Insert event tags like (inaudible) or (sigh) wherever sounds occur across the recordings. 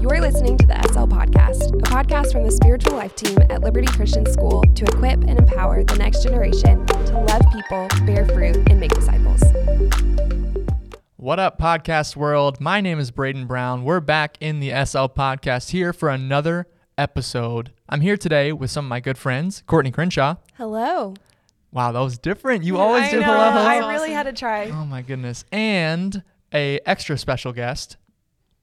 You're listening to the SL Podcast, a podcast from the spiritual life team at Liberty Christian School to equip and empower the next generation to love people, bear fruit, and make disciples. What up, podcast world? My name is Braden Brown. We're back in the SL Podcast here for another episode. I'm here today with some of my good friends, Courtney Crenshaw. Hello. Wow, that was different. You always I do know, hello, hello. I really had to try. Oh my goodness. And a extra special guest,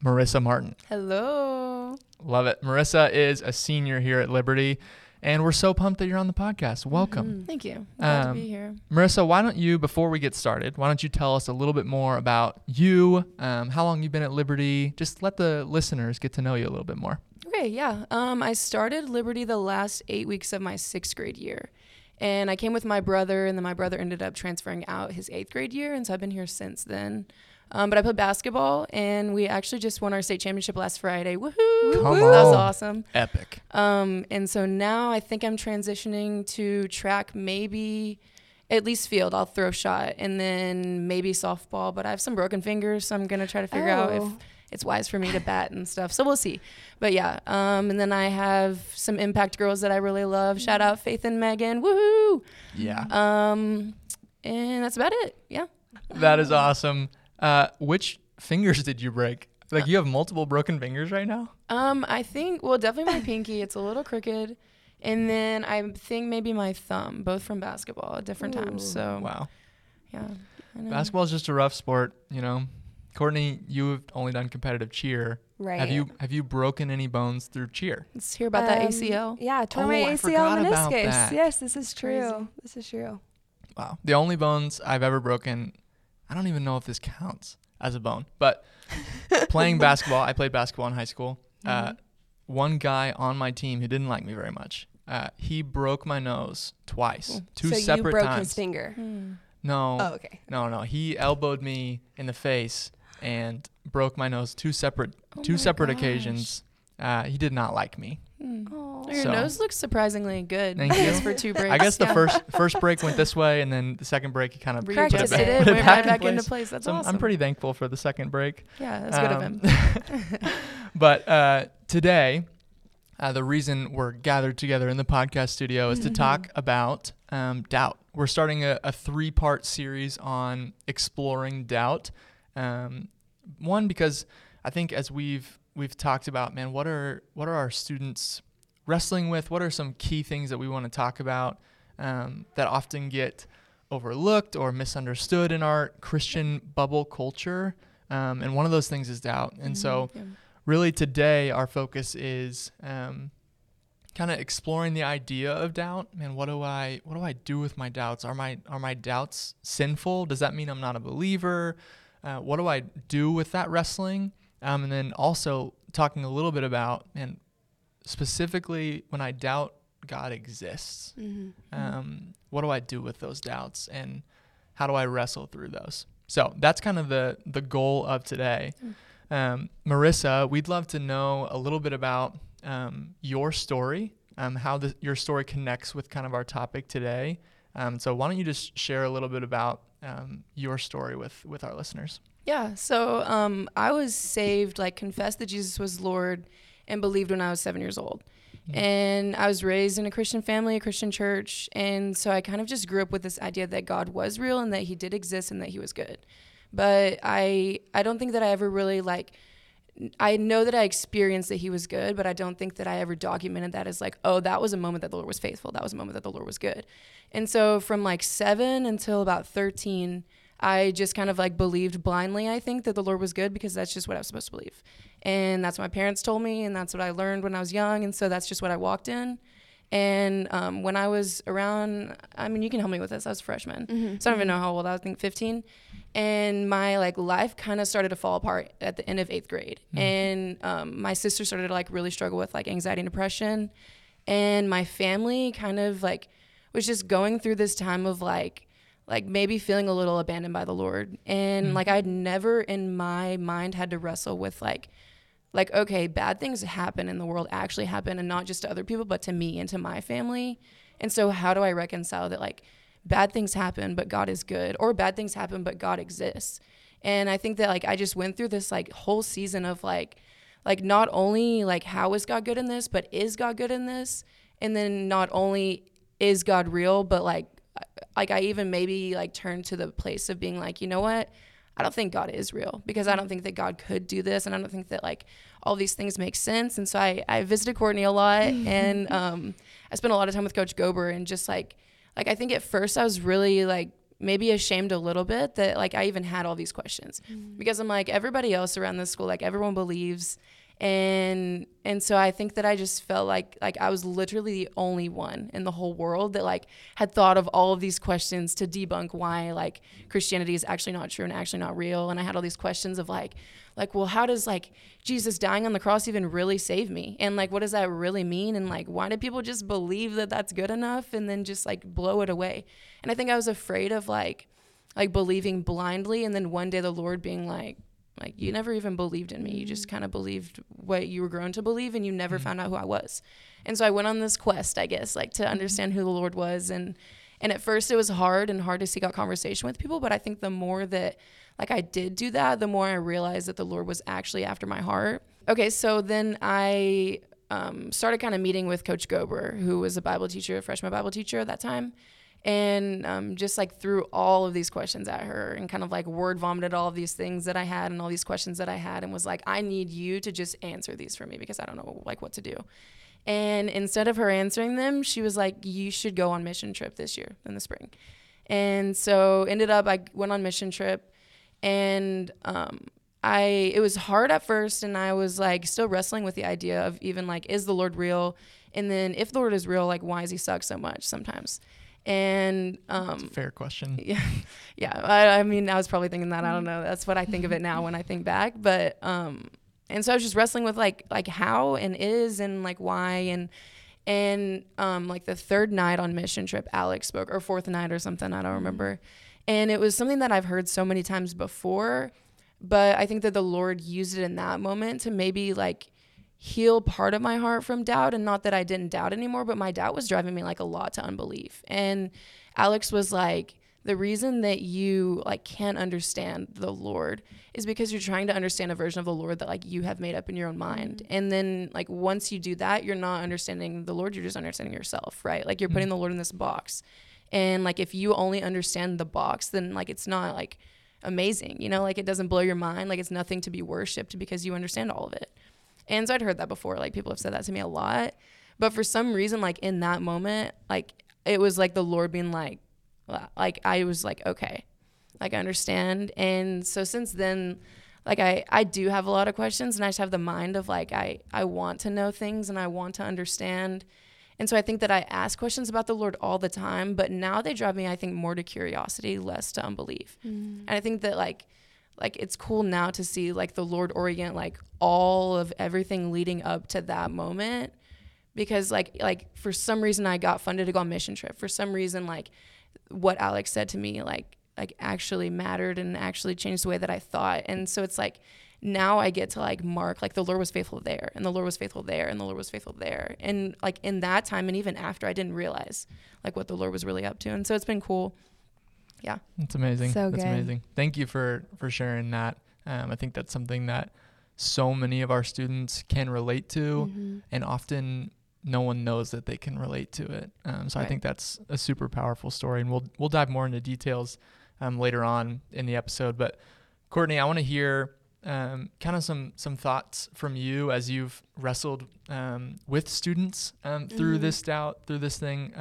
Marissa Martin. Hello. Love it. Marissa is a senior here at Liberty, and we're so pumped that you're on the podcast. Welcome. Mm-hmm. Thank you. Glad Um, to be here. Marissa, why don't you, before we get started, why don't you tell us a little bit more about you, um, how long you've been at Liberty? Just let the listeners get to know you a little bit more. Okay, yeah. Um, I started Liberty the last eight weeks of my sixth grade year. And I came with my brother, and then my brother ended up transferring out his eighth grade year. And so I've been here since then. Um, but I played basketball, and we actually just won our state championship last Friday. Woohoo! Come That was awesome. Epic. Um, and so now I think I'm transitioning to track, maybe at least field. I'll throw shot, and then maybe softball. But I have some broken fingers, so I'm gonna try to figure out if Oh. It's wise for me to bat and stuff. So we'll see. But yeah, um, and then I have some impact girls that I really love. Shout out Faith and Megan. Woohoo! Yeah. Um, and that's about it. Yeah. That is awesome. Uh, which fingers did you break? Like you have multiple broken fingers right now? Um, I think well, definitely my pinky. It's a little crooked, and then I think maybe my thumb, both from basketball at different times. So Wow. yeah. Basketball is just a rough sport, you know. Courtney, you've only done competitive cheer. Right. Have you have you broken any bones through cheer? Let's hear about that Um, ACL. Yeah, tore Oh, my ACL forgot about meniscus. Yes, this is true. Crazy. This is true. Wow. The only bones I've ever broken, I don't even know if this counts as a bone, but (laughs) playing basketball, I played basketball in high school. Uh, Mhm. one guy on my team who didn't like me very much, uh, he broke my nose twice, Oh. two so separate you broke times. his finger. Hmm. No, Oh, okay. no, no. He elbowed me in the face and broke my nose two separate Oh two separate gosh. occasions. Uh, he did not like me. Oh. Your So- nose looks surprisingly good. Thank you. (laughs) for two breaks. I guess the Yeah. first first break went this way, and then the second break he kind of readjusted Corrected it, it. Put it went back right in back into place. place. That's So I'm- awesome. I'm pretty thankful for the second break. Yeah, that's good of Um, him. (laughs) But uh, today, uh, the reason we're gathered together in the podcast studio is to talk (laughs) about um, doubt. We're starting a, a three part series on exploring doubt. Um, one, because I think as we've we've talked about, man, what are what are our students wrestling with? What are some key things that we want to talk about um, that often get overlooked or misunderstood in our Christian bubble culture? Um, and one of those things is doubt. And so, Yeah. really today our focus is um, kind of exploring the idea of doubt man what do i what do i do with my doubts are my are my doubts sinful does that mean i'm not a believer uh, what do i do with that wrestling um, and then also talking a little bit about and specifically when i doubt god exists Mm-hmm. um, what do I do with those doubts and how do I wrestle through those? So that's kind of the the goal of today. Um, Marissa, we'd love to know a little bit about um, your story, um, how the, your story connects with kind of our topic today. Um, so why don't you just share a little bit about um, your story with with our listeners? Yeah. So um, I was saved, like confessed that Jesus was Lord, and believed when I was seven years old. And I was raised in a Christian family, a Christian church, and so I kind of just grew up with this idea that God was real and that He did exist and that He was good. But I I don't think that I ever really like. I know that I experienced that He was good, but I don't think that I ever documented that as like, oh, that was a moment that the Lord was faithful. That was a moment that the Lord was good. And so from like seven until about thirteen. I just kind of like believed blindly, I think, that the Lord was good because that's just what I was supposed to believe. And that's what my parents told me, and that's what I learned when I was young. And so that's just what I walked in. And um, when I was around, I mean, you can help me with this. I was a freshman, Mm-hmm. so I don't even know how old I was. I think 15. And my like life kind of started to fall apart at the end of eighth grade. And um, my sister started to like really struggle with like anxiety and depression. And my family kind of like was just going through this time of like like maybe feeling a little abandoned by the Lord. And like I'd never in my mind had to wrestle with like like okay, bad things happen in the world actually happen and not just to other people but to me and to my family. And so how do I reconcile that like bad things happen but God is good or bad things happen but God exists? And I think that like I just went through this like whole season of like like not only like how is God good in this, but is God good in this? And then not only is God real, but like like I even maybe like turned to the place of being like, you know what? I don't think God is real because I don't think that God could do this and I don't think that like all these things make sense. And so I, I visited Courtney a lot (laughs) and um, I spent a lot of time with Coach Gober and just like like I think at first I was really like maybe ashamed a little bit that like I even had all these questions mm. because I'm like everybody else around this school like everyone believes and and so I think that I just felt like like I was literally the only one in the whole world that like had thought of all of these questions to debunk why like Christianity is actually not true and actually not real. And I had all these questions of like like well how does like Jesus dying on the cross even really save me? And like what does that really mean? And like why do people just believe that that's good enough and then just like blow it away? And I think I was afraid of like like believing blindly and then one day the Lord being like like you never even believed in me. You just kind of believed what you were grown to believe and you never mm-hmm. found out who I was. And so I went on this quest, I guess, like to mm-hmm. understand who the Lord was and and at first it was hard and hard to seek out conversation with people, but I think the more that like I did do that, the more I realized that the Lord was actually after my heart. Okay, so then I um, started kind of meeting with Coach Gober, who was a Bible teacher, a freshman Bible teacher at that time and um, just like threw all of these questions at her and kind of like word vomited all of these things that I had and all these questions that I had and was like, I need you to just answer these for me because I don't know like what to do. And instead of her answering them, she was like, you should go on mission trip this year in the spring. And so ended up I went on mission trip and um, I it was hard at first and I was like still wrestling with the idea of even like is the Lord real? And then if the Lord is real, like why is he suck so much sometimes? And um, fair question. (laughs) Yeah, yeah. I, I, mean, I was probably thinking that. I don't know. That's what I think of it now when I think back. But um, and so I was just wrestling with like like how and is and like why and and um like the third night on mission trip, Alex spoke or fourth night or something. I don't mm-hmm. remember. And it was something that I've heard so many times before, but I think that the Lord used it in that moment to maybe like heal part of my heart from doubt and not that I didn't doubt anymore but my doubt was driving me like a lot to unbelief and Alex was like the reason that you like can't understand the Lord is because you're trying to understand a version of the Lord that like you have made up in your own mind. Mm-hmm. And then like once you do that, you're not understanding the Lord, you're just understanding yourself, right? Like you're mm-hmm. putting the Lord in this box. And like if you only understand the box, then like it's not like amazing, you know, like it doesn't blow your mind, like it's nothing to be worshiped because you understand all of it. And so I'd heard that before. Like people have said that to me a lot. But for some reason, like in that moment, like it was like the Lord being like, like I was like, okay, like I understand. And so since then, like I, I do have a lot of questions and I just have the mind of like I, I want to know things and I want to understand. And so I think that I ask questions about the Lord all the time, but now they drive me, I think, more to curiosity, less to unbelief. Mm. And I think that like like it's cool now to see like the Lord orient like all of everything leading up to that moment because like like for some reason I got funded to go on mission trip. For some reason like what Alex said to me like like actually mattered and actually changed the way that I thought. And so it's like now I get to like mark like the Lord was faithful there and the Lord was faithful there and the Lord was faithful there. And like in that time and even after I didn't realize like what the Lord was really up to. And so it's been cool yeah. It's amazing. So that's good. amazing. Thank you for for sharing that. Um, I think that's something that so many of our students can relate to, mm-hmm. and often no one knows that they can relate to it. Um, so right. I think that's a super powerful story, and we'll we'll dive more into details um, later on in the episode. But Courtney, I want to hear um, kind of some some thoughts from you as you've wrestled um, with students um, through mm-hmm. this doubt, through this thing.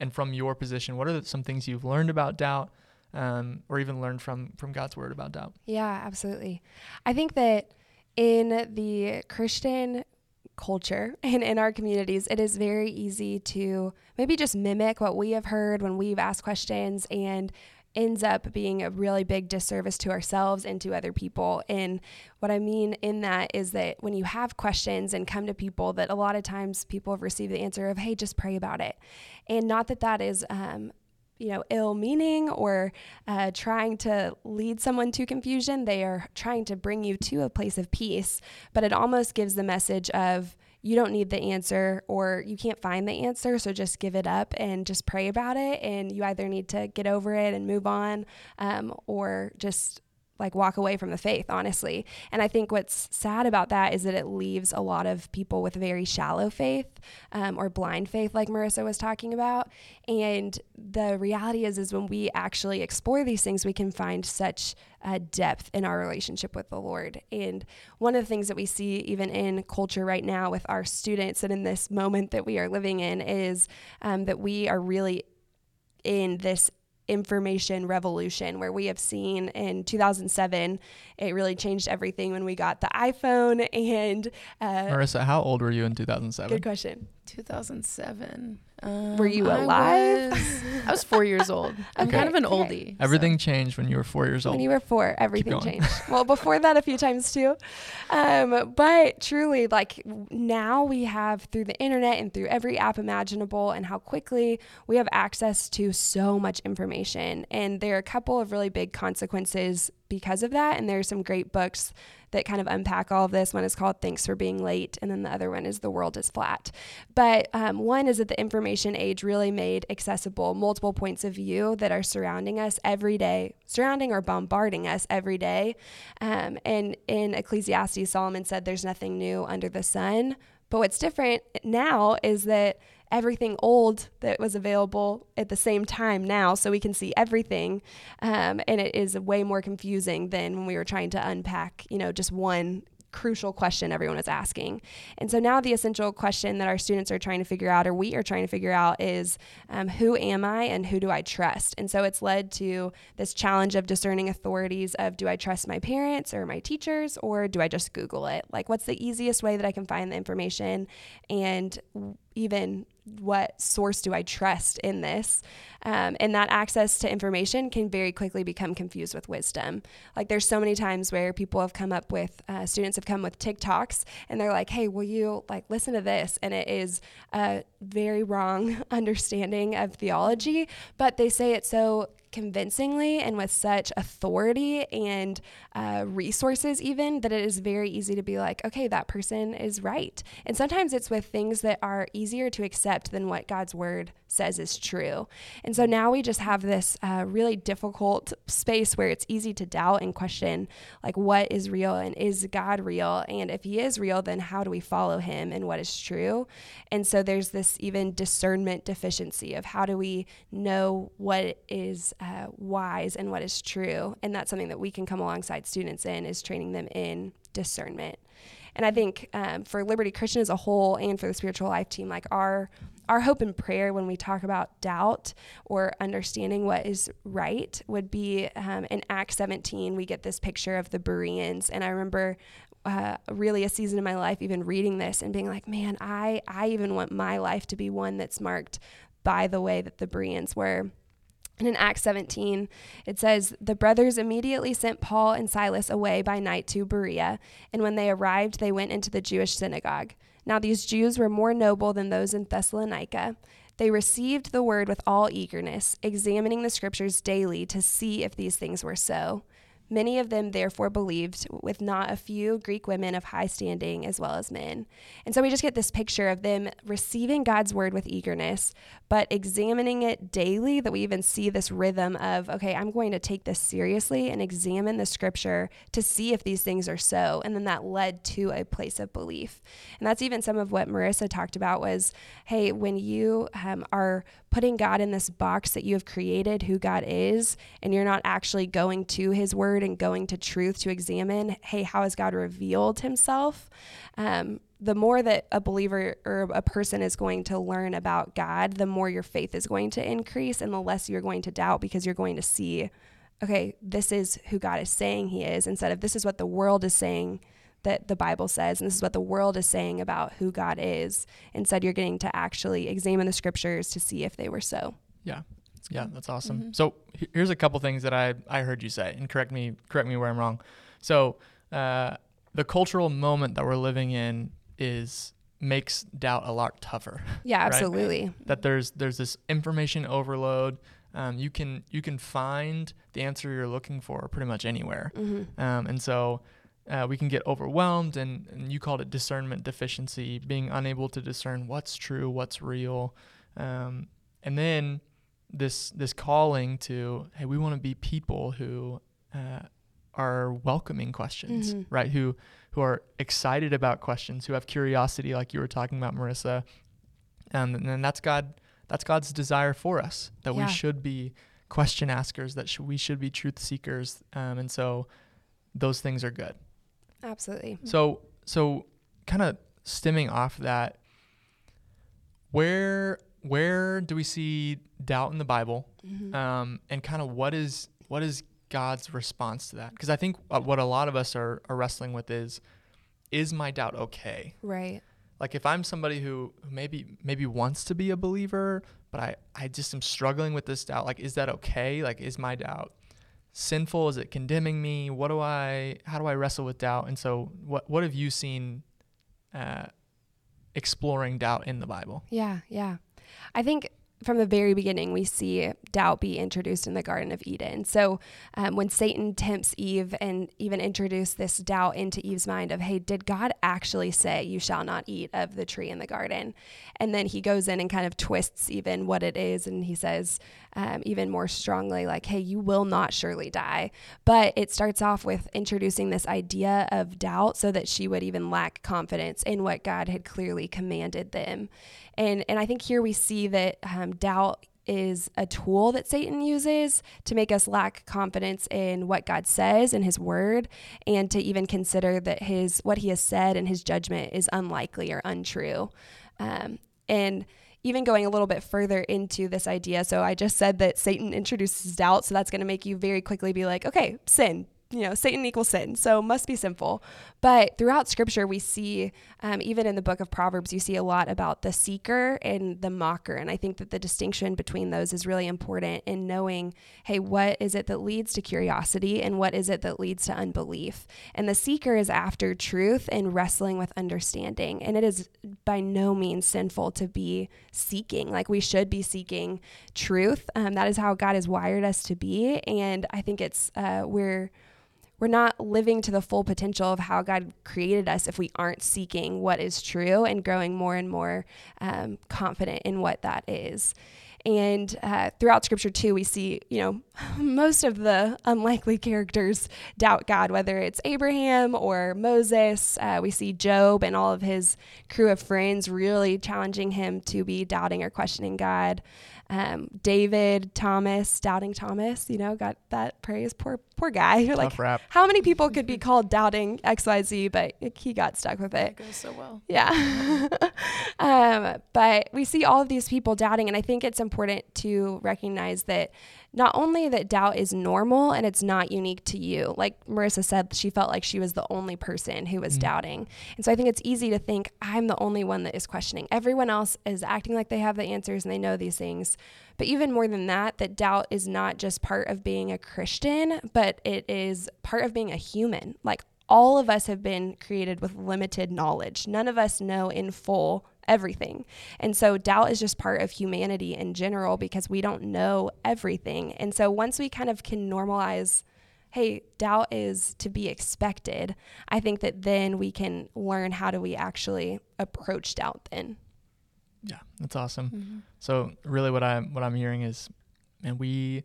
And from your position, what are some things you've learned about doubt, um, or even learned from from God's word about doubt? Yeah, absolutely. I think that in the Christian culture (laughs) and in our communities, it is very easy to maybe just mimic what we have heard when we've asked questions and ends up being a really big disservice to ourselves and to other people. And what I mean in that is that when you have questions and come to people, that a lot of times people have received the answer of, hey, just pray about it. And not that that is, um, you know, ill meaning or uh, trying to lead someone to confusion. They are trying to bring you to a place of peace, but it almost gives the message of, you don't need the answer or you can't find the answer. So just give it up and just pray about it. And you either need to get over it and move on um, or just like walk away from the faith, honestly. And I think what's sad about that is that it leaves a lot of people with very shallow faith um, or blind faith, like Marissa was talking about. And the reality is, is when we actually explore these things, we can find such uh, depth in our relationship with the Lord. And one of the things that we see even in culture right now with our students and in this moment that we are living in is um, that we are really in this information revolution where we have seen in 2007 it really changed everything when we got the iphone and uh, marissa how old were you in 2007 good question. 2007 um, Were you alive? I was, (laughs) I was four years old. I'm Okay. kind of an Okay. oldie. everything changed when you were four years old When you were four, everything changed. well, before that, a few times too. Um, but truly, like now we have through the internet and through every app imaginable, and how quickly we have access to so much information. And there are a couple of really big consequences because of that. And there are some great books that kind of unpack all of this. One is called Thanks for Being Late, and then the other one is The World is Flat. But um, one is that the information age really made accessible multiple points of view that are surrounding us every day, surrounding or bombarding us every day. Um, and in Ecclesiastes, Solomon said, There's nothing new under the sun. But what's different now is that everything old that was available at the same time now, so we can see everything. Um, and it is way more confusing than when we were trying to unpack, you know, just one crucial question everyone is asking. And so now the essential question that our students are trying to figure out, or we are trying to figure out, is um, who am I and who do I trust? And so it's led to this challenge of discerning authorities of do I trust my parents or my teachers, or do I just Google it? Like, what's the easiest way that I can find the information? And even what source do I trust in this? Um, and that access to information can very quickly become confused with wisdom. Like there's so many times where people have come up with, uh, students have come with TikToks and they're like, hey, will you like listen to this? And it is a very wrong (laughs) understanding of theology, but they say it so convincingly and with such authority and uh, resources, even that it is very easy to be like, okay, that person is right. And sometimes it's with things that are easier to accept than what God's word says is true. And so now we just have this uh, really difficult space where it's easy to doubt and question, like, what is real and is God real? And if He is real, then how do we follow Him and what is true? And so there's this even discernment deficiency of how do we know what is uh, wise and what is true? And that's something that we can come alongside students in is training them in discernment. And I think um, for Liberty Christian as a whole and for the spiritual life team, like our our hope and prayer when we talk about doubt or understanding what is right would be um, in Acts 17, we get this picture of the Bereans. And I remember uh, really a season in my life even reading this and being like, man, I, I even want my life to be one that's marked by the way that the Bereans were. And in Acts 17, it says, The brothers immediately sent Paul and Silas away by night to Berea, and when they arrived, they went into the Jewish synagogue. Now these Jews were more noble than those in Thessalonica. They received the word with all eagerness, examining the scriptures daily to see if these things were so. Many of them therefore believed, with not a few Greek women of high standing as well as men. And so we just get this picture of them receiving God's word with eagerness, but examining it daily, that we even see this rhythm of, okay, I'm going to take this seriously and examine the scripture to see if these things are so. And then that led to a place of belief. And that's even some of what Marissa talked about was, hey, when you um, are putting God in this box that you have created who God is, and you're not actually going to his word and going to truth to examine, hey, how has God revealed himself? Um, the more that a believer or a person is going to learn about God, the more your faith is going to increase and the less you're going to doubt because you're going to see, okay, this is who God is saying he is instead of this is what the world is saying that the Bible says, and this is what the world is saying about who God is. Instead, you're getting to actually examine the scriptures to see if they were so. Yeah. Yeah, that's awesome. Mhm. So here's a couple things that I, I heard you say, and correct me correct me where I'm wrong. So uh, the cultural moment that we're living in is makes doubt a lot tougher. Yeah, (laughs) Right. absolutely. that there's there's this information overload. Um, you can you can find the answer you're looking for pretty much anywhere, hmm um, and so uh, we can get overwhelmed. And, and you called it discernment deficiency, being unable to discern what's true, what's real, um, and then this this calling to hey, we want to be people who uh, are welcoming questions, Mhm. right? Who who are excited about questions, who have curiosity, like you were talking about, Marissa. Um, and then that's God. That's God's desire for us that Yeah. we should be question askers, that sh- we should be truth seekers, um, and so those things are good. Absolutely. So so kind of stemming off that, where where do we see doubt in the Bible, Mhm. um, and kind of what is what is God's response to that? Because I think uh, what a lot of us are, are wrestling with is, is my doubt okay? Right. Like if I'm somebody who who maybe maybe wants to be a believer, but I I just am struggling with this doubt. Like is that okay? Like is my doubt sinful? Is it condemning me? What do I how do I wrestle with doubt? And so what what have you seen uh, exploring doubt in the Bible? Yeah, yeah. I think from the very beginning, we see doubt be introduced in the Garden of Eden. So um, when Satan tempts Eve and even introduced this doubt into Eve's mind of, hey, did God actually say, you shall not eat of the tree in the garden? And then he goes in and kind of twists even what it is. And he says, um, even more strongly, like, hey, you will not surely die. But it starts off with introducing this idea of doubt so that she would even lack confidence in what God had clearly commanded them. And, and I think here we see that um, doubt is a tool that Satan uses to make us lack confidence in what God says in his word and to even consider that his what he has said and his judgment is unlikely or untrue. Um, and even going a little bit further into this idea, so I just said that Satan introduces doubt, so that's going to make you very quickly be like, okay, sin, you know, Satan equals sin, so must be sinful. But throughout scripture, we see, um, even in the book of Proverbs, you see a lot about the seeker and the mocker. And I think that the distinction between those is really important in knowing, hey, what is it that leads to curiosity and what is it that leads to unbelief? And the seeker is after truth and wrestling with understanding. And it is by no means sinful to be seeking. Like we should be seeking truth. Um, that is how God has wired us to be. And I think it's, uh, we're, we're not living to the full potential of how God created us if we aren't seeking what is true and growing more and more um, confident in what that is. And uh, throughout scripture, too, we see, you know, (laughs) most of the unlikely characters doubt God, whether it's Abraham or Moses. Uh, we see Job and all of his crew of friends really challenging him to be doubting or questioning God. Um, David, Thomas, doubting Thomas, you know, got that praise. Poor, poor guy. You're like, Tough rap. how many people could be (laughs) called doubting XYZ, but he got stuck with it. It goes so well. Yeah. (laughs) um, but we see all of these people doubting, and I think it's important to recognize that not only that doubt is normal and it's not unique to you. Like Marissa said, she felt like she was the only person who was Mm. doubting. And so I think it's easy to think I'm the only one that is questioning. Everyone else is acting like they have the answers and they know these things. But even more than that, that doubt is not just part of being a Christian, but it is part of being a human. Like all of us have been created with limited knowledge. None of us know in full everything. And so doubt is just part of humanity in general because we don't know everything. And so once we kind of can normalize, hey, doubt is to be expected, I think that then we can learn how do we actually approach doubt then. Yeah, that's awesome. Mm-hmm. So really, what I'm what I'm hearing is, and we,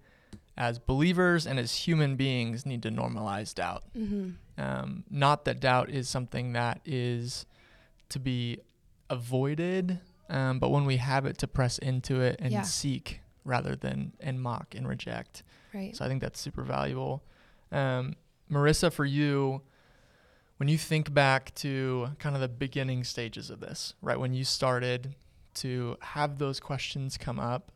as believers and as human beings, need to normalize doubt. Mm-hmm. Um, not that doubt is something that is to be avoided, um, but when we have it, to press into it and Yeah. seek rather than and mock and reject. Right. So I think that's super valuable. Um, Marissa, for you, when you think back to kind of the beginning stages of this, right when you started to have those questions come up,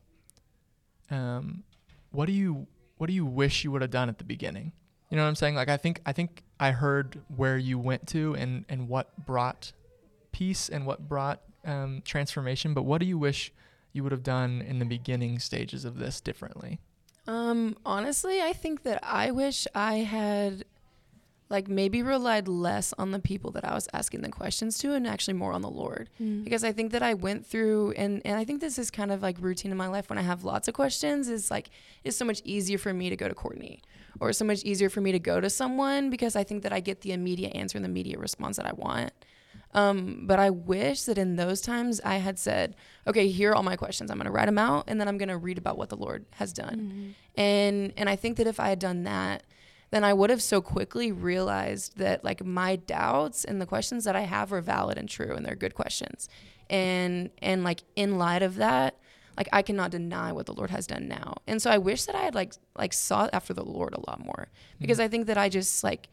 um, what do you what do you wish you would have done at the beginning? You know what I'm saying? Like I think I think I heard where you went to and and what brought peace and what brought um, transformation. But what do you wish you would have done in the beginning stages of this differently? Um, honestly, I think that I wish I had like maybe relied less on the people that I was asking the questions to and actually more on the Lord. Mm. Because I think that I went through and and I think this is kind of like routine in my life when I have lots of questions is like it's so much easier for me to go to Courtney or so much easier for me to go to someone because I think that I get the immediate answer and the immediate response that I want. Um, but I wish that in those times I had said, okay, here are all my questions. I'm going to write them out and then I'm going to read about what the Lord has done. Mhm. And and I think that if I had done that, then I would have so quickly realized that like my doubts and the questions that I have are valid and true and they're good questions. And and like in light of that, like I cannot deny what the Lord has done now. And so I wish that I had like like sought after the Lord a lot more because mm-hmm. I think that I just like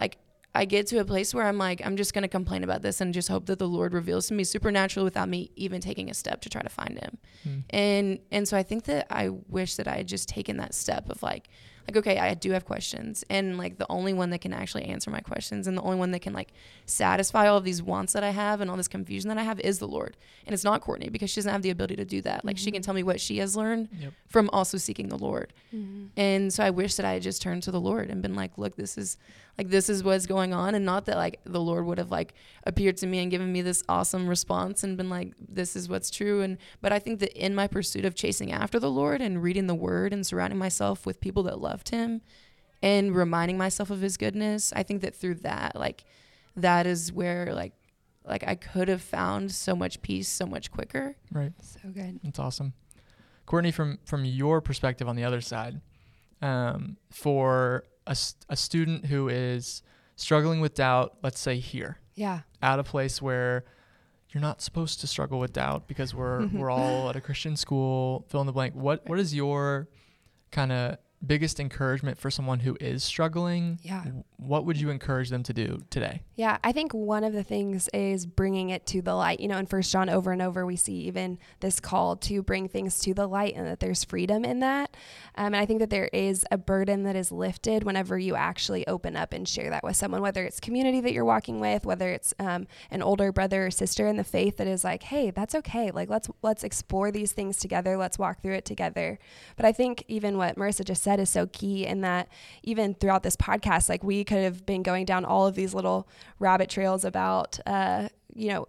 like I get to a place where I'm like, I'm just going to complain about this and just hope that the Lord reveals to me supernatural without me even taking a step to try to find him. Mm. And, and so I think that I wish that I had just taken that step of like, like okay i do have questions and like the only one that can actually answer my questions and the only one that can like satisfy all of these wants that i have and all this confusion that i have is the lord and it's not courtney because she doesn't have the ability to do that like mm-hmm. she can mm-hmm. tell me what she has learned yep. from also seeking the lord mm-hmm. and so i wish that i had just turned to the lord and been like look this is like this is what's going on and not that like the lord would have like appeared to me and given me this awesome response and been like this is what's true and but i think that in my pursuit of chasing after the lord and reading the word and surrounding myself with people that loved him and reminding myself of his goodness i think that through that like that is where like like i could have found so much peace so much quicker right so good that's awesome courtney from from your perspective on the other side um, for a, a student who is struggling with doubt, let's say here. Yeah. At a place where you're not supposed to struggle with doubt because we're (laughs) we're all at a Christian school, fill in the blank. What what is your kind of biggest encouragement for someone who is struggling? Yeah. What would you encourage them to do today? Yeah, I think one of the things is bringing it to the light. You know, in First John over and over, we see even this call to bring things to the light and that there's freedom in that. Um, and I think that there is a burden that is lifted whenever you actually open up and share that with someone, whether it's community that you're walking with, whether it's um, an older brother or sister in the faith that is like, hey, that's okay. Like let's let's explore these things together. Let's walk through it together. But I think even what Marissa just said is so key in that even throughout this podcast, like we could have been going down all of these little rabbit trails about, uh, you know,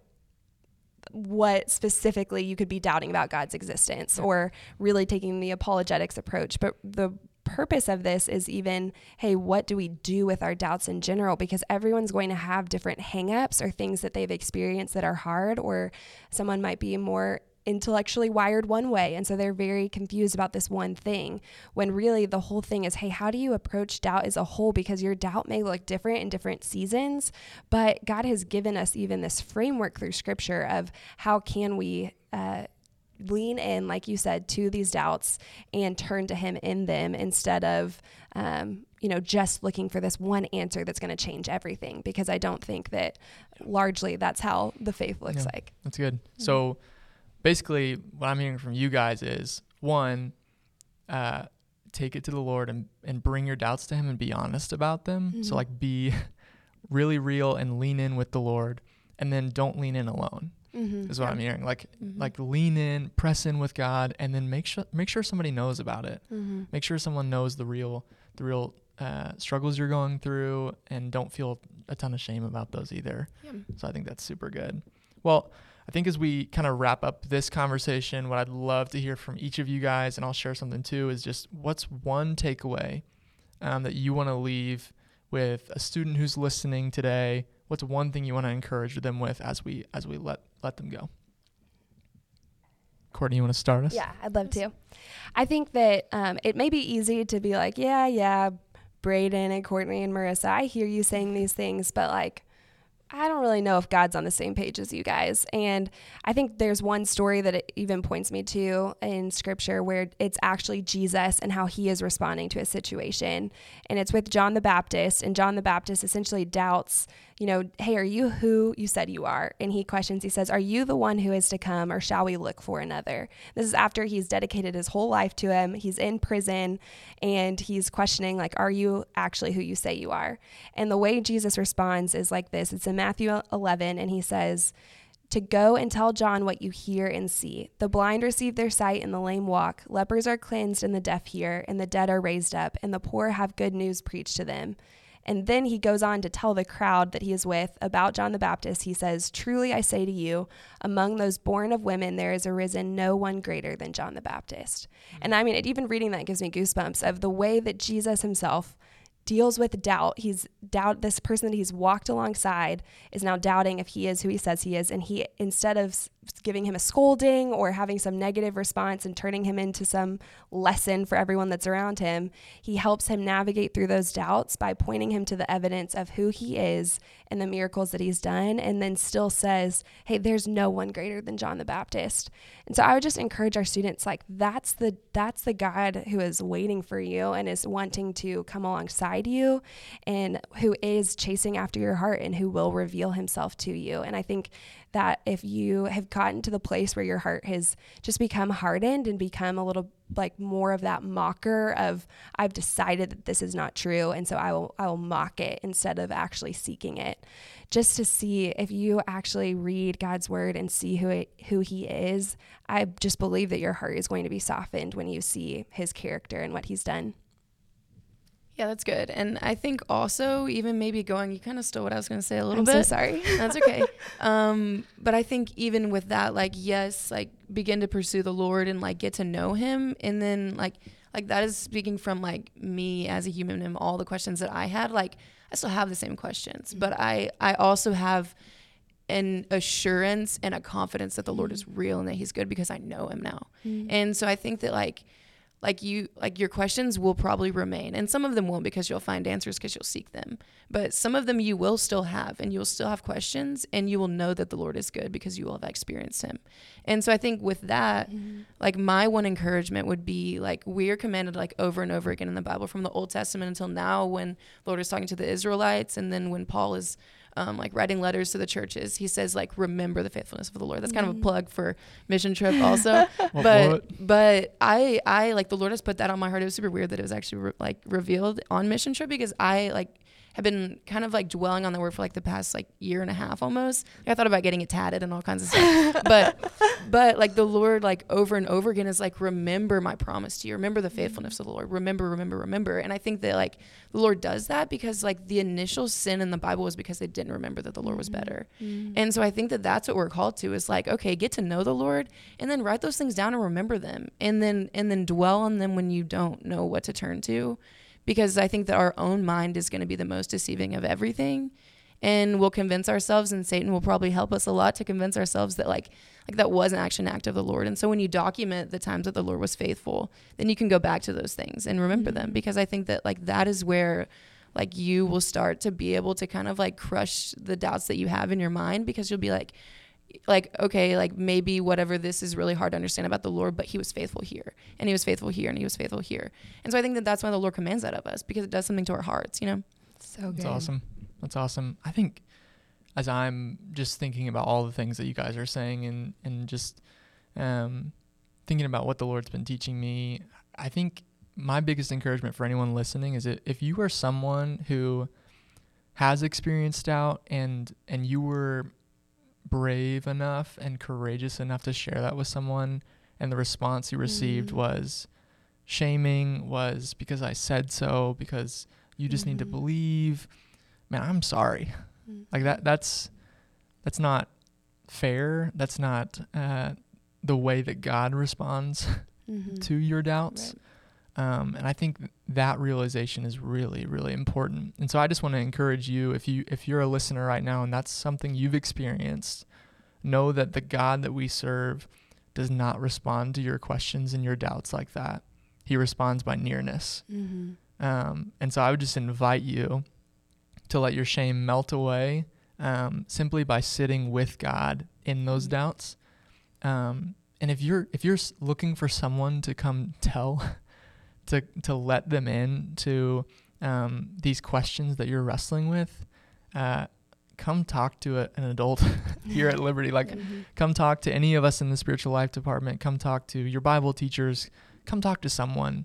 what specifically you could be doubting about God's existence or really taking the apologetics approach. But the purpose of this is even, hey, what do we do with our doubts in general? Because everyone's going to have different hangups or things that they've experienced that are hard, or someone might be more intellectually wired one way. And so they're very confused about this one thing when really the whole thing is hey, how do you approach doubt as a whole? Because your doubt may look different in different seasons, but God has given us even this framework through scripture of how can we. Uh, lean in, like you said, to these doubts and turn to Him in them instead of, um, you know, just looking for this one answer that's going to change everything. Because I don't think that largely that's how the faith looks yeah, like. That's good. Mm-hmm. So, basically what I'm hearing from you guys is one, uh, take it to the Lord and, and bring your doubts to Him and be honest about them. Mm-hmm. So, like, be (laughs) really real and lean in with the Lord, and then don't lean in alone. Mm-hmm. Is what yeah. I'm hearing. Like, mm-hmm. like lean in, press in with God, and then make sure make sure somebody knows about it. Mm-hmm. Make sure someone knows the real the real uh, struggles you're going through, and don't feel a ton of shame about those either. Yeah. So I think that's super good. Well, I think as we kind of wrap up this conversation, what I'd love to hear from each of you guys, and I'll share something too, is just what's one takeaway um, that you want to leave with a student who's listening today? What's one thing you want to encourage them with as we as we let let them go? Courtney, you want to start us? Yeah, I'd love to. I think that um, it may be easy to be like, yeah, yeah, Braden and Courtney and Marissa, I hear you saying these things, but like, I don't really know if God's on the same page as you guys. And I think there's one story that it even points me to in scripture where it's actually Jesus and how he is responding to a situation. And it's with John the Baptist. And John the Baptist essentially doubts you know, hey, are you who you said you are? And he questions, he says, Are you the one who is to come, or shall we look for another? This is after he's dedicated his whole life to him. He's in prison and he's questioning, like, Are you actually who you say you are? And the way Jesus responds is like this it's in Matthew 11, and he says, to go and tell John what you hear and see. The blind receive their sight and the lame walk, lepers are cleansed and the deaf hear, and the dead are raised up, and the poor have good news preached to them. And then he goes on to tell the crowd that he is with about John the Baptist. He says, Truly I say to you, among those born of women, there is arisen no one greater than John the Baptist. Mm-hmm. And I mean, even reading that gives me goosebumps of the way that Jesus himself deals with doubt. He's doubt this person that he's walked alongside is now doubting if he is who he says he is and he instead of giving him a scolding or having some negative response and turning him into some lesson for everyone that's around him. He helps him navigate through those doubts by pointing him to the evidence of who he is and the miracles that he's done, and then still says, Hey, there's no one greater than John the Baptist. And so I would just encourage our students like that's the that's the God who is waiting for you and is wanting to come alongside you and who is chasing after your heart and who will reveal himself to you. And I think that if you have gotten to the place where your heart has just become hardened and become a little like more of that mocker of I've decided that this is not true and so I will I will mock it instead of actually seeking it. Just to see if you actually read God's word and see who it, who he is I just believe that your heart is going to be softened when you see his character and what he's done Yeah, that's good. And I think also, even maybe going, you kind of stole what I was going to say a little I'm bit. so sorry (laughs) That's okay. um, but I think even with that, like, yes, like begin to pursue the Lord and like get to know Him, and then like, like that is speaking from like me as a human and all the questions that I had. Like, I still have the same questions, but I I also have an assurance and a confidence that the Lord is real and that He's good because I know Him now. And so I think that like like you like your questions will probably remain and some of them won't because you'll find answers because you'll seek them. But some of them you will still have and you'll still have questions and you will know that the lord is good because you will have experienced him. And so i think with that mm-hmm. like my one encouragement would be like we are commanded like over and over again in the bible from the old testament until now when the lord is talking to the israelites and then when paul is um, like writing letters to the churches he says like remember the faithfulness of the lord that's kind of a plug for mission trip (laughs) also but what? but I I like the Lord has put that on my heart. It was super weird that it was actually re- like revealed on mission trip because I like have been kind of like dwelling on the word for like the past like year and a half almost. Like I thought about getting it tatted and all kinds of stuff. (laughs) but but like the Lord like over and over again is like remember my promise to you. Remember the mm-hmm. faithfulness of the Lord. Remember remember remember. And I think that like the Lord does that because like the initial sin in the Bible was because they didn't remember that the Lord was better. Mm-hmm. And so I think that that's what we're called to is like okay, get to know the Lord and then write those things down and remember them. And then and then dwell on them when you don't know what to turn to because I think that our own mind is going to be the most deceiving of everything. And we'll convince ourselves and Satan will probably help us a lot to convince ourselves that like like that wasn't actually an act of the Lord. And so when you document the times that the Lord was faithful, then you can go back to those things and remember them. Mm-hmm. Because I think that like that is where like you will start to be able to kind of like crush the doubts that you have in your mind because you'll be like like okay like maybe whatever this is really hard to understand about the lord but he was faithful here and he was faithful here and he was faithful here and so i think that that's why the lord commands that of us because it does something to our hearts you know so good That's awesome. That's awesome. I think as I'm just thinking about all the things that you guys are saying and and just um, thinking about what the Lord's been teaching me, I think my biggest encouragement for anyone listening is that if you are someone who has experienced doubt and and you were brave enough and courageous enough to share that with someone and the response you received Mm. was shaming was because I said so because you just need to Mhm. believe man i'm sorry Mm. like that that's that's not fair that's not uh, the way that god responds Mhm. (laughs) to your doubts um, and i think that realization is really really important and so i just want to encourage you if you if you're a listener right now and that's something you've experienced know that the god that we serve does not respond to your questions and your doubts like that he responds by nearness Mhm. um, and so I would just invite you to let your shame melt away um, simply by sitting with God in those Mhm. doubts. Um, and if you're if you're looking for someone to come tell, to to let them in to um, these questions that you're wrestling with, uh, come talk to a, an adult (laughs) here at Liberty. Like Mhm. come talk to any of us in the spiritual life department come talk to your bible teachers come talk to someone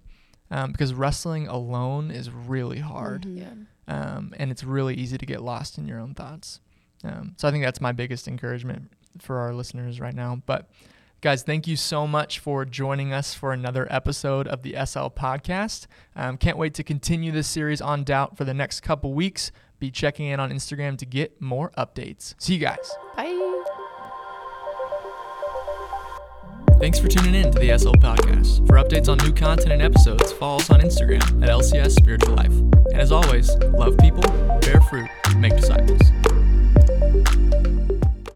um, because wrestling alone is really hard Mhm. yeah um, and it's really easy to get lost in your own thoughts um, so i think that's my biggest encouragement for our listeners right now but guys thank you so much for joining us for another episode of the sl podcast um, can't wait to continue this series on doubt for the next couple weeks be checking in on instagram to get more updates see you guys bye Thanks for tuning in to the SL Podcast. For updates on new content and episodes, follow us on Instagram at LCS Spiritual Life. And as always, love people, bear fruit, make disciples.